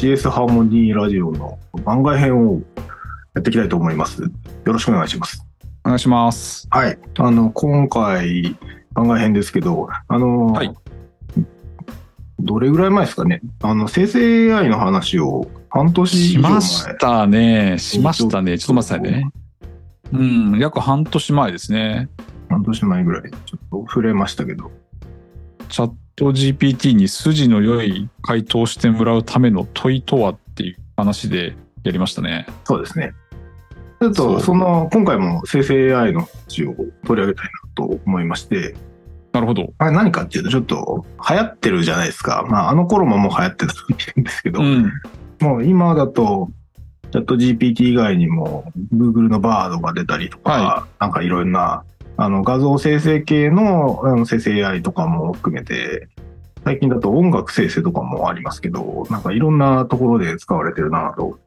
CS ハーモニーラジオの番外編をやっていきたいと思います。よろしくお願いします。お願いします。はい。あの、今回、番外編ですけど、あの、はいどれぐらい前ですかね？あの、生成 AI の話を半年以し。ましたね。しましたね。ちょっと待ってくださいね。うん、約半年前ですね。半年前ぐらい、ちょっと触れましたけど。チャット GPT に筋の良い回答してもらうための問いとはっていう話でやりましたね。そうですね。ちょっと、その、今回も生成 AI の話を取り上げたいなと思いまして、なるほど。あれ何かっていうと、ちょっと流行ってるじゃないですか。まあ、あの頃ももう流行ってたんですけど、うん。もう今だと、チャット GPT 以外にも、Google の Bard が出たりとか、はなんかいろんな、あの、画像生成系のあの生成 AI とかも含めて、最近だと音楽生成とかもありますけど、なんかいろんなところで使われてるなと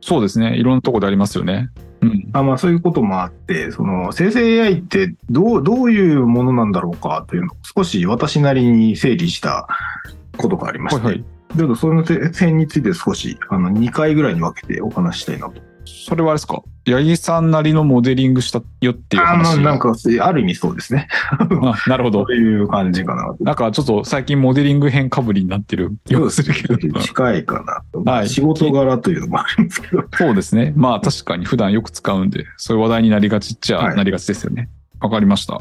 そうですね。いろんなところでありますよね。うん。あまあそういうこともあって、その生成 AI ってどう、どういうものなんだろうかというのを少し私なりに整理したことがありまして、はいはい。ちょっとその点について少しあの2回ぐらいに分けてお話ししたいなと。それはあれですか？八木さんなりのモデリングしたよっていう話。なんか、ある意味そうですね。あなるほどそ。ういう感じかなと。なんかちょっと最近モデリング編かぶりになってる気がするけど。近いかなと。はい仕事柄というのもありますけど。そうですね。まあ確かに普段よく使うんで、そういう話題になりがちっちゃはいなりがちですよね。わ、かりました。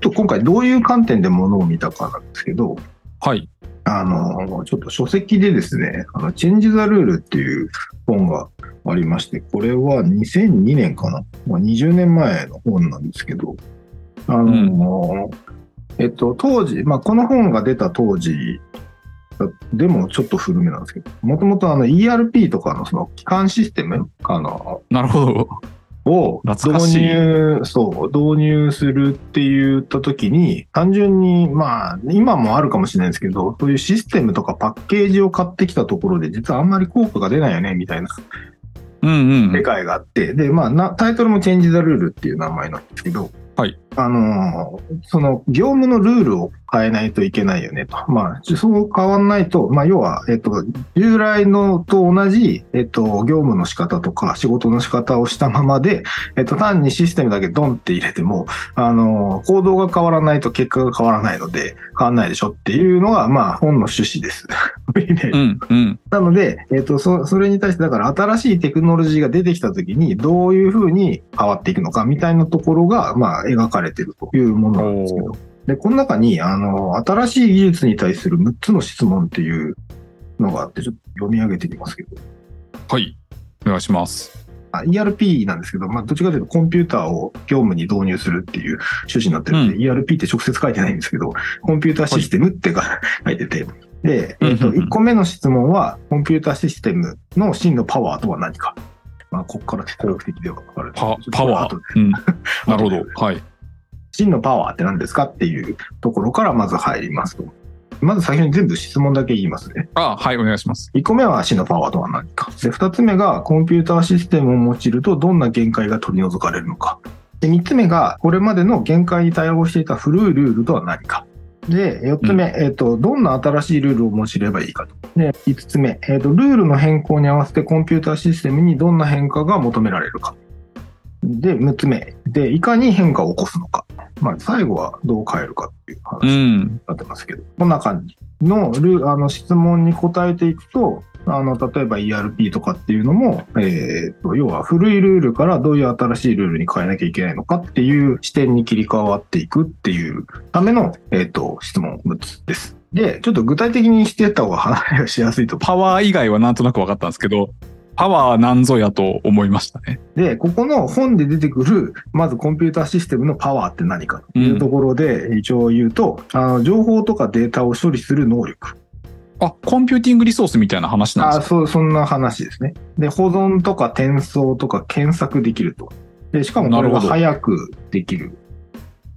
と今回どういう観点でものを見たかなんですけど、はい。あの、ちょっと書籍でですね、あの、チェンジ・ザ・ルールっていう本がありまして、これは2002年かな、まあ、20年前の本なんですけど、あの、えっと、当時、まあ、この本が出た当時でもちょっと古めなんですけど、もともとあの ERP とかのその基幹システムあのなるほど。を導入、そう、導入するって言ったときに、単純に、まあ、今もあるかもしれないですけど、そういうシステムとかパッケージを買ってきたところで、実はあんまり効果が出ないよね、みたいなうんうん世。界があって、で、まあな、タイトルもチェンジ・ザ・ルールっていう名前なんですけど、はい。あのその、業務のルールを変えないといけないよねと。まあ、そう変わんないと、まあ、要は、えっと、従来のと同じ、えっと、業務の仕方とか仕事の仕方をしたままで、えっと、単にシステムだけドンって入れても、あの行動が変わらないと結果が変わらないので、変わんないでしょっていうのが、まあ、本の趣旨です。うんうん。なので、えっ、と、そ、それに対して、だから新しいテクノロジーが出てきたときに、どういうふうに変わっていくのか、みたいなところが、まあ、描かれているというものなんですけど。で、この中に、あの、新しい技術に対する6つの質問っていうのがあって、ちょっと読み上げてみますけど。はい。お願いします。あ ERP なんですけど、まあ、どっちかというとコンピューターを業務に導入するっていう趣旨になってるんで、う ERP って直接書いてないんですけど、コンピューターシステムってが書いてて、で、えっ、と、うんうんうん1個目の質問は、コンピューターシステムの真のパワーとは何か。まあ、ここから哲学的では分かる。パパワー。うん。なるほど。はい。真のパワーって何ですかっていうところからまず入りますと。まず最初に全部質問だけ言いますね。あはい、お願いします。1個目は真のパワーとは何か。で、2つ目がコンピューターシステムを用いるとどんな限界が取り除かれるのか。で、3つ目がこれまでの限界に対応していた古いルールとは何か。で、4つ目、えっ、と、どんな新しいルールを用いればいいかと。で、5つ目、えっ、と、ルールの変更に合わせてコンピューターシステムにどんな変化が求められるか。で、6つ目、で、いかに変化を起こすのか。まあ、最後はどう変えるかっていうう話にん。なってますけど、こんな感じのルあの質問に答えていくと、あの、例えば ERP とかっていうのも、えーと、要は古いルールからどういう新しいルールに変えなきゃいけないのかっていう視点に切り替わっていくっていうための、えっ、と、質問6つです。で、ちょっと具体的にしてった方が話がしやすいと思パワー以外はなんとなく分かったんですけど、パワーなんぞやと思いましたね。う。で、ここの本で出てくる、まずコンピューターシステムのパワーって何かというところで一応言うと、あの情報とかデータを処理する能力。あ、コンピューティングリソースみたいな話なんあですか？そう、そんな話ですね。で、保存とか転送とか検索できると。で、しかもこれが早くできる。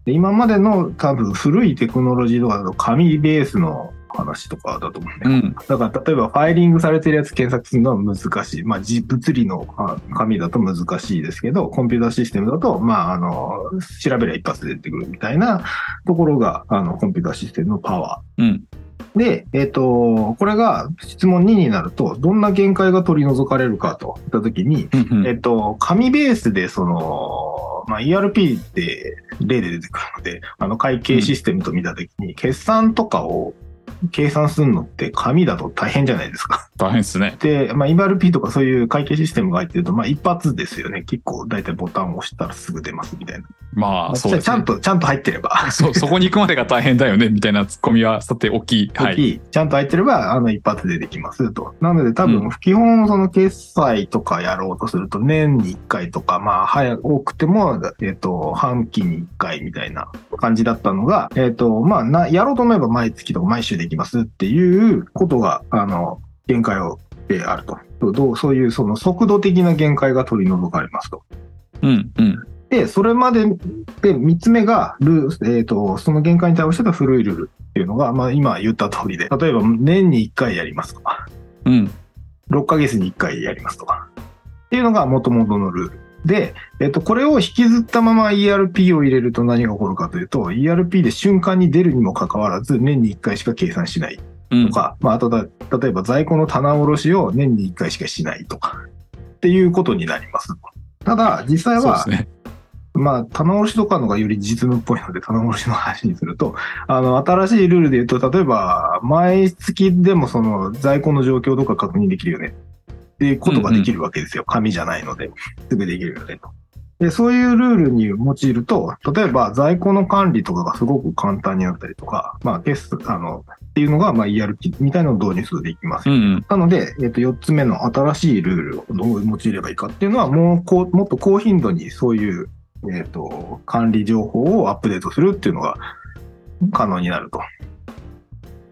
で、今までの多分古いテクノロジーとかだと紙ベースの話とかだと思うんだよ。うん。だから例えばファイリングされてるやつ検索するのは難しい。まあ、じ物理のあ紙だと難しいですけど、コンピューターシステムだと、まあ、あの、調べりゃ一発で出てくるみたいなところが、あの、コンピューターシステムのパワー。うん。で、えっ、と、これが質問2になると、どんな限界が取り除かれるかといったときに、うんうんえっと、紙ベースで、その、まあ、ERP って例で出てくるので、あの会計システムと見たときに、決算とかを計算するのって紙だと大変じゃないですか。大変ですね。で、まあ、ERP とかそういう会計システムが入ってると、まあ、一発ですよね。結構、大体ボタンを押したらすぐ出ますみたいな。まあ、そうです、ね。ちゃんと、ちゃんと入ってれば。そ、そこに行くまでが大変だよね、みたいなツッコミは、さて大きい。はい。大きい、ちゃんと入ってれば、あの、一発でできますと。なので、多う分、基本、その、決済とかやろうとすると、年に一回とか、まあ、早く、多くても、えっ、と、半期に一回みたいな感じだったのが、えっ、と、まあ、な、やろうと思えば毎月とか毎週できますっていうことが、あの、限界を、であると。どう、そういう、その、速度的な限界が取り除かれますと。うん、うん。で、それまでで、三つ目が、ルール、えっ、と、その限界に対応してた古いルールっていうのが、まあ今言った通りで、例えば年に1回やりますとか、うん。6ヶ月に1回やりますとか、っていうのが元々のルール。で、えっ、と、これを引きずったまま ERP を入れると何が起こるかというと、ERP で瞬間に出るにもかかわらず、年に1回しか計算しないうんと。か、まあ、あとだ、例えば在庫の棚卸しを年に1回しかしないとか、っていうことになります。ただ、実際は。まあ、棚卸しとかのがより実務っぽいので、棚卸しの話にすると、あの、新しいルールで言うと、例えば、毎月でもその在庫の状況とか確認できるよね。っていうことができるわけですよ。紙じゃないので、すぐできるよねと。で、そういうルールに用いると、例えば在庫の管理とかがすごく簡単になったりとか、まあ、ケース、あの、っていうのが、まあ、ERP みたいなのを導入するとできますうん、うん。なので、えっと、4つ目の新しいルールをどう用いればいいかっていうのは、もうこう、もっと高頻度にそういう、えっと、管理情報をアップデートするっていうのが可能になると。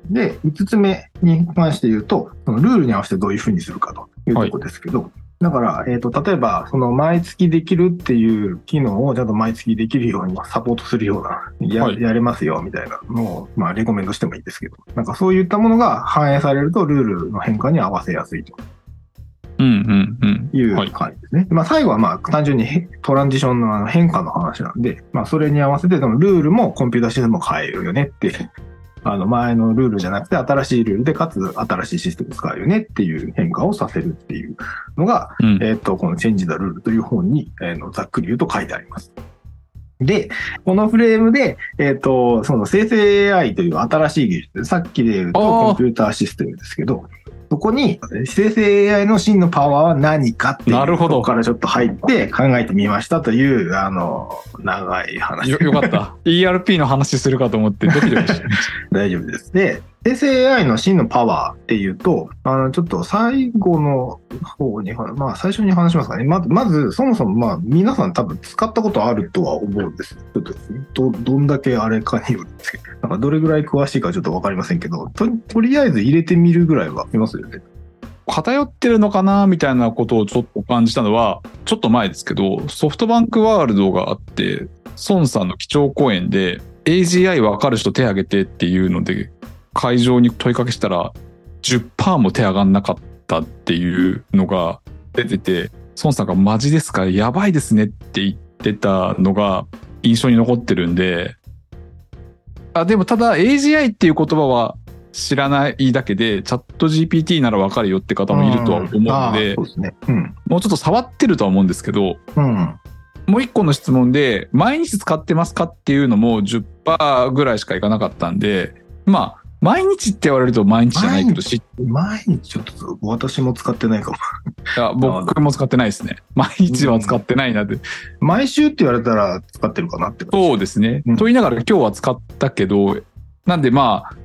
で、5つ目に関して言うと、そのルールに合わせてどういうふうにするかというところですけど、だから、えっ、と、例えば、その毎月できるっていう機能をちゃんと毎月できるようにサポートするような、や,、はいやれますよみたいなのを、まあ、レコメンドしてもいいですけど、なんかそういったものが反映されると、ルールの変化に合わせやすいとうん、うん、うん。いうはい。感じですね。まあ、最後はまあ、単純にへトランジションの変化の話なんで、まあ、それに合わせて、そのルールもコンピューターシステムも変えるよねって、あの、前のルールじゃなくて、新しいルールで、かつ新しいシステムを使うよねっていう変化をさせるっていうのが、うん。えっ、と、このチェンジ・ザ・ルールという本に、えーのざっくり言うと書いてあります。で、このフレームで、えっ、と、その生成 AI という新しい技術、さっきで言うとコンピューターシステムですけど、そこに生成 AI の真のパワーは何かっていうなるほどとこからちょっと入って考えてみましたという、あの、長い話。よ、よかった。ERP の話するかと思ってドキドキしてました。大丈夫です。で、生成 AI の真のパワーっていうと、あの、ちょっと最後の方に、まあ最初に話しますかね。まず、まず、そもそもまあ皆さん多分使ったことあるとは思うんです。ちょっと、ど、どんだけあれかによるんですけど、なんかどれぐらい詳しいかちょっとわかりませんけど、と、とりあえず入れてみるぐらいはいますよね。偏ってるのかなみたいなことをちょっと感じたのは、ちょっと前ですけど、ソフトバンクワールドがあって、孫さんの基調講演で、AGI わかる人手挙げてっていうので、会場に問いかけしたら、10%も手上がんなかったっていうのが出てて、孫さんがマジですか？やばいですねって言ってたのが印象に残ってるんで、あ、でもただ AGI っていう言葉は知らないだけで、チャット GPT ならわかるよって方もいるとは思うのあでー、そうですね。うん。もうちょっと触ってるとは思うんですけど、うん。もう一個の質問で、毎日使ってますかっていうのも10%ぐらいしかいかなかったんで、まあ、毎日って言われると毎日じゃないけど、しい毎日ちょっと私も使ってないかも。や僕も使ってないですね。毎日は使ってないなって。毎週って言われたら使ってるかなってそうですね。うんと言いながら今日は使ったけど、なんでまあ、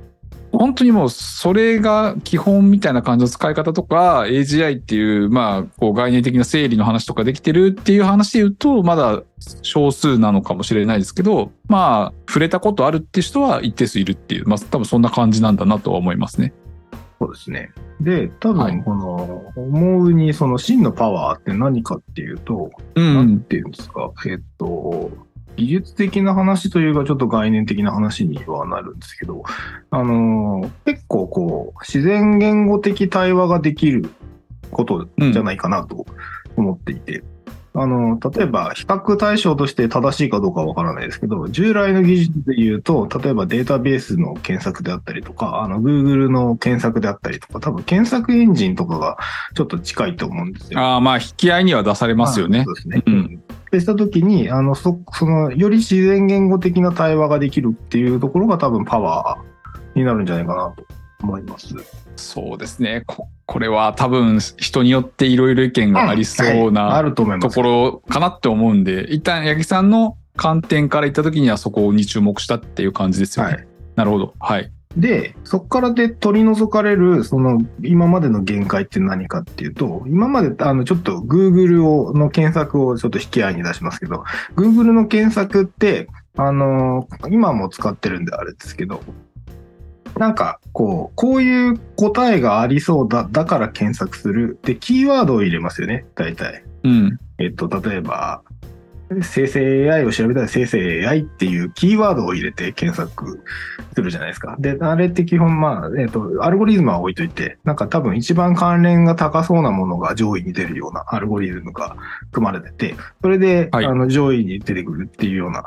本当にもうそれが基本みたいな感じの使い方とか、AGI っていう、まあ、こう概念的な整理の話とかできてるっていう話で言うと、まだ少数なのかもしれないですけど、まあ、触れたことあるって人は一定数いるっていう、まあ多分そんな感じなんだなとは思いますね。そうですね。で、多はい分この、思うにその真のパワーって何かっていうと、うなんん。ていうんですか、えっと、技術的な話というかちょっと概念的な話にはなるんですけど、あの、結構こう、自然言語的対話ができることじゃないかなと思っていて、あの、例えば、比較対象として正しいかどうかはわからないですけど、従来の技術で言うと、例えばデータベースの検索であったりとか、あの、Google の検索であったりとか、多分検索エンジンとかがちょっと近いと思うんですよ。ああ、まあ、引き合いには出されますよね。そうですね。うんでしたときに、あの、そ、その、より自然言語的な対話ができるっていうところが多分パワーになるんじゃないかなと思います。そうですね。ここれは多分人によっていろいろ意見がありそうな。ところかなって思うんで、一旦八木さんの観点から言った時にはそこに注目したっていう感じですよね。はい。なるほど。はい。で、そこからで取り除かれる、その、今までの限界って何かっていうと、今まで、あの、ちょっと Google を、の検索をちょっと引き合いに出しますけど、Google の検索って、あの、今も使ってるんであれですけど、なんか、こう、こういう答えがありそうだ、だから検索する。で、キーワードを入れますよね、大体。うん。えっと、例えば、生成 AI を調べたら生成 AI っていうキーワードを入れて検索するじゃないですか。で、あれって基本、まあ、えっと、アルゴリズムは置いといて、なんか多分一番関連が高そうなものが上位に出るようなアルゴリズムが組まれてて、それで、はいあの、上位に出てくるっていうような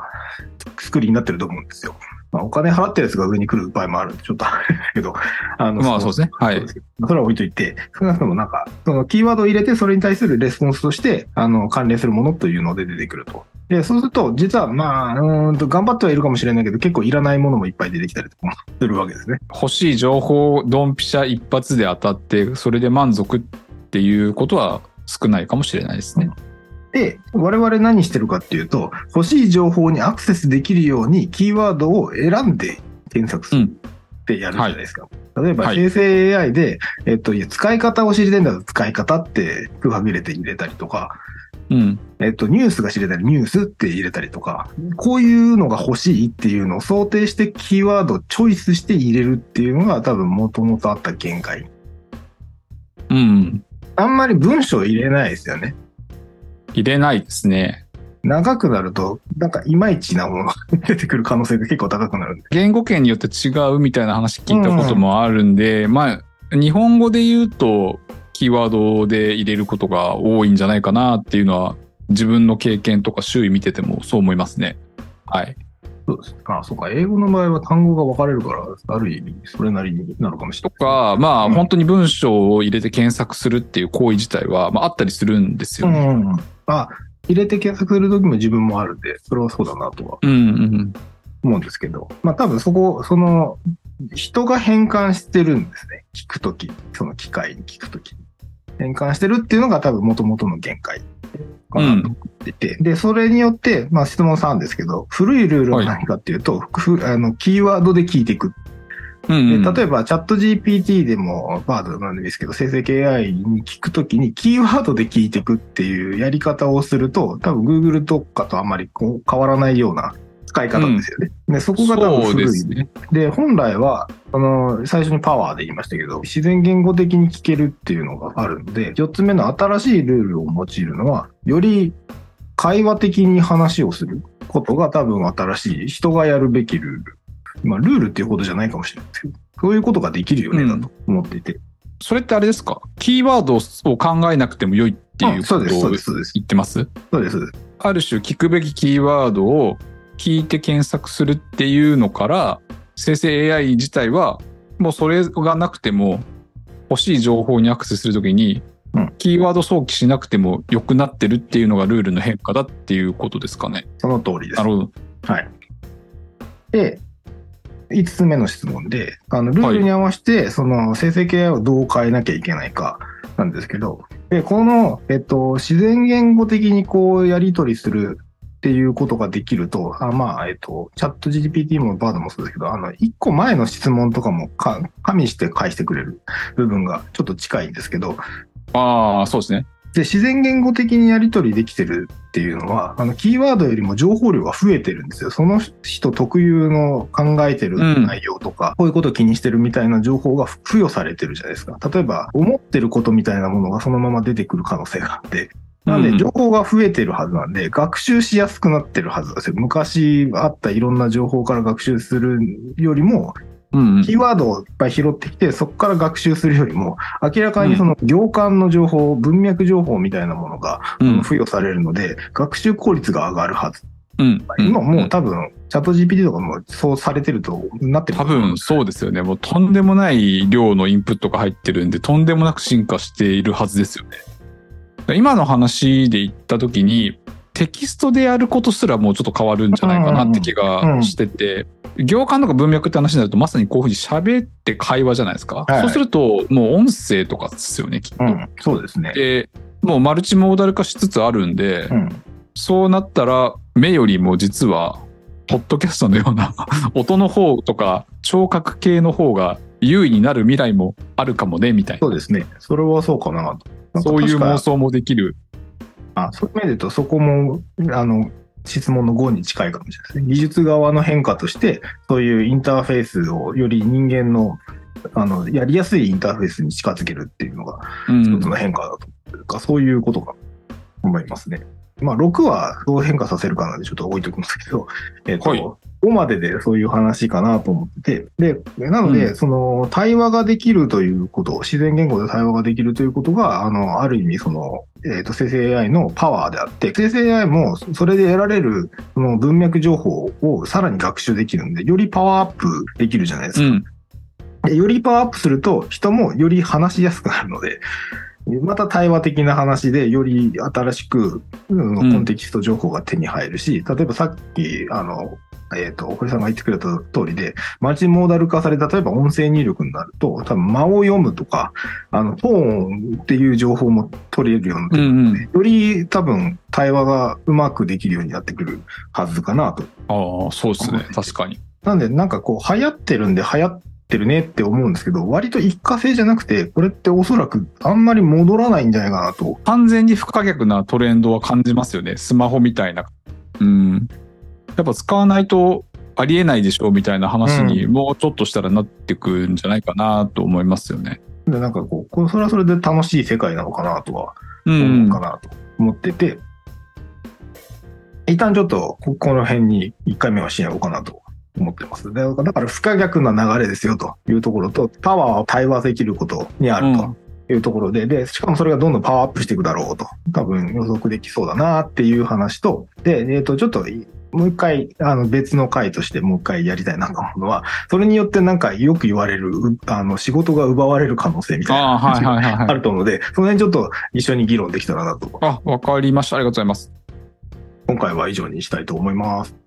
作りになってると思うんですよ。まあ、お金払ってるやつが上に来る場合もあるんで、ちょっと あれだけど、あの、まあそうですねはいそれは置いといて、少なくともなんか、そのキーワードを入れて、それに対するレスポンスとして、あの、関連するものというので出てくると。で、そうすると、実は、まあ、うーんと、頑張ってはいるかもしれないけど、結構いらないものもいっぱい出てきたりとかもするわけですね。欲しい情報、ドンピシャ一発で当たって、それで満足っていうことは少ないかもしれないですね。で、我々何してるかっていうと、欲しい情報にアクセスできるように、キーワードを選んで検索するってやるじゃないですか。例えば、はい生成 AI で、えっと、使い方を知りたいんだったら使い方って空白入れて入れたりとか、うん。えっと、ニュースが知れたり、ニュースって入れたりとか、こういうのが欲しいっていうのを想定してキーワードをチョイスして入れるっていうのが多分もともとあった限界。うん。あんまり文章入れないですよね。入れないですね。長くなると、なんかいまいちなものが 出てくる可能性が結構高くなるんで。言語圏によって違うみたいな話聞いたこともあるんで、まあ、日本語で言うと、キーワードで入れることが多いんじゃないかなっていうのは、自分の経験とか周囲見ててもそう思いますね。はい。そうです。あ、そうか。英語の場合は単語が分かれるから、ある意味、それなりになるかもしれとない。か、まあ、うん本当に文章を入れて検索するっていう行為自体は、まあ、あったりするんですよね。うん。あ、入れて検索するときも自分もあるんで、それはそうだなとはうん、うん、思うんですけど、まあ多分そこ、その、人が変換してるんですね。聞くとき、その機械に聞くとき。変換してるっていうのが多分元々の限界かなと思っていて、で、それによって、まあ質問3ですけど、古いルールは何かっていうと、ふあの、キーワードで聞いていくうん。うん例えば、チャット GPT でも、バードなんですけど、生成 AI に聞くときに、キーワードで聞いていくっていうやり方をすると、多分 Google とかとあんまりこう変わらないような使い方ですよね。でそこが多分古い。ですね。で、本来は、あの、最初にパワーで言いましたけど、自然言語的に聞けるっていうのがあるので、4つ目の新しいルールを用いるのは、より会話的に話をすることが多分新しい、人がやるべきルール。まあ、ルールっていうことじゃないかもしれないですけど、そういうことができるよね、うんだと思っていて。それってあれですか？キーワードを考えなくても良いっていうこあそうです、とを。言ってます？そうです、そうです。ある種聞くべきキーワードを聞いて検索するっていうのから、生成 AI 自体は、もうそれがなくても、欲しい情報にアクセスするときにうん、キーワード想起しなくても良くなってるっていうのがルールの変化だっていうことですかね。その通りですな。るほど。はい。で、5つ目の質問で、あの、ルールに合わせて、その、生成 AI をどう変えなきゃいけないか、なんですけど、で、この、えっと、自然言語的にこう、やり取りするっていうことができると、あまあ、えっと、チャット GPT もバードもそうですけど、あの、1個前の質問とかもか加味して返してくれる部分がちょっと近いんですけど、ああ、そうですね。で、自然言語的にやり取りできてるっていうのは、あの、キーワードよりも情報量が増えてるんですよ。その人特有の考えてる内容とか、こういうことを気にしてるみたいな情報が付与されてるじゃないですか。例えば、思ってることみたいなものがそのまま出てくる可能性があって、なんで、うん情報が増えてるはずなんで、学習しやすくなってるはずですよ。昔あったいろんな情報から学習するよりも、うんうんキーワードをいっぱい拾ってきて、そこから学習するよりも、明らかにその行間の情報、文脈情報みたいなものが付与されるので、学習効率が上がるはず。うん今もううん多分、チャット GPT とかもそうされてるとなってる多分そうですよね。もうとんでもない量のインプットが入ってるんで、とんでもなく進化しているはずですよね。今の話で言った時に、テキストでやることすらもうちょっと変わるんじゃないかなって気がしてて、行間とか文脈って話になるとまさにこういうふうに喋って会話じゃないですか。はいそうするともう音声とかですよね、きっと。うん、そうですね。で、もうマルチモーダル化しつつあるんで、うん。そうなったら、目よりも実は、ポッドキャストのような 音の方とか、聴覚系の方が優位になる未来もあるかもね、みたいそうですね。それはそうかなそういう妄想もできる。あそういう意味で言うと、そこも、あの、質問の5に近いかもしれないですね。技術側の変化として、そういうインターフェースをより人間の、あの、やりやすいインターフェースに近づけるっていうのがうん一つの変化だというか、そういうことかと思いますね。まあ、6はどう変化させるかなんでちょっと置いときますけど、えっ、と、はい5まででそういう話かなと思ってて、で、なので、うんその、対話ができるということ、自然言語で対話ができるということが、あの、ある意味、その、えっ、と、生成 AI のパワーであって、生成 AI もそれで得られる、その文脈情報をさらに学習できるんで、よりパワーアップできるじゃないですか。うん。でよりパワーアップすると、人もより話しやすくなるので、また対話的な話で、より新しく、うんうんコンテキスト情報が手に入るし、例えばさっき、あの、えっ、と、堀さんが言ってくれた通りで、マルチモーダル化された、例えば音声入力になると、多分間を読むとか、あの、トーンっていう情報も取れるようになってくるうんうん。より多分対話がうまくできるようになってくるはずかなとああ、そうですね。確かに。なんで、なんかこう、流行ってるんで流行ってるねって思うんですけど、割と一過性じゃなくて、これっておそらくあんまり戻らないんじゃないかなと。完全に不可逆なトレンドは感じますよね。スマホみたいな。うん。やっぱ使わないとありえないでしょうみたいな話にもうちょっとしたらなってくんじゃないかなと思いますよね。で、なんかこう、これそれはそれで楽しい世界なのかなとはう。思うんかなと思ってて、一旦ちょっとここの辺に1回目はしようかなと思ってます。でだから不可逆な流れですよというところと、パワーを対話できることにあると。うんいうところで、で、しかもそれがどんどんパワーアップしていくだろうと、多分予測できそうだなっていう話と、で、えっ、と、ちょっと、もう一回、あの、別の回としてもう一回やりたいなと思うのは、それによってなんかよく言われる、うあの、仕事が奪われる可能性みたいなあ。あると思うので、その辺ちょっと一緒に議論できたらなと、あ、わかりました。ありがとうございます。今回は以上にしたいと思います。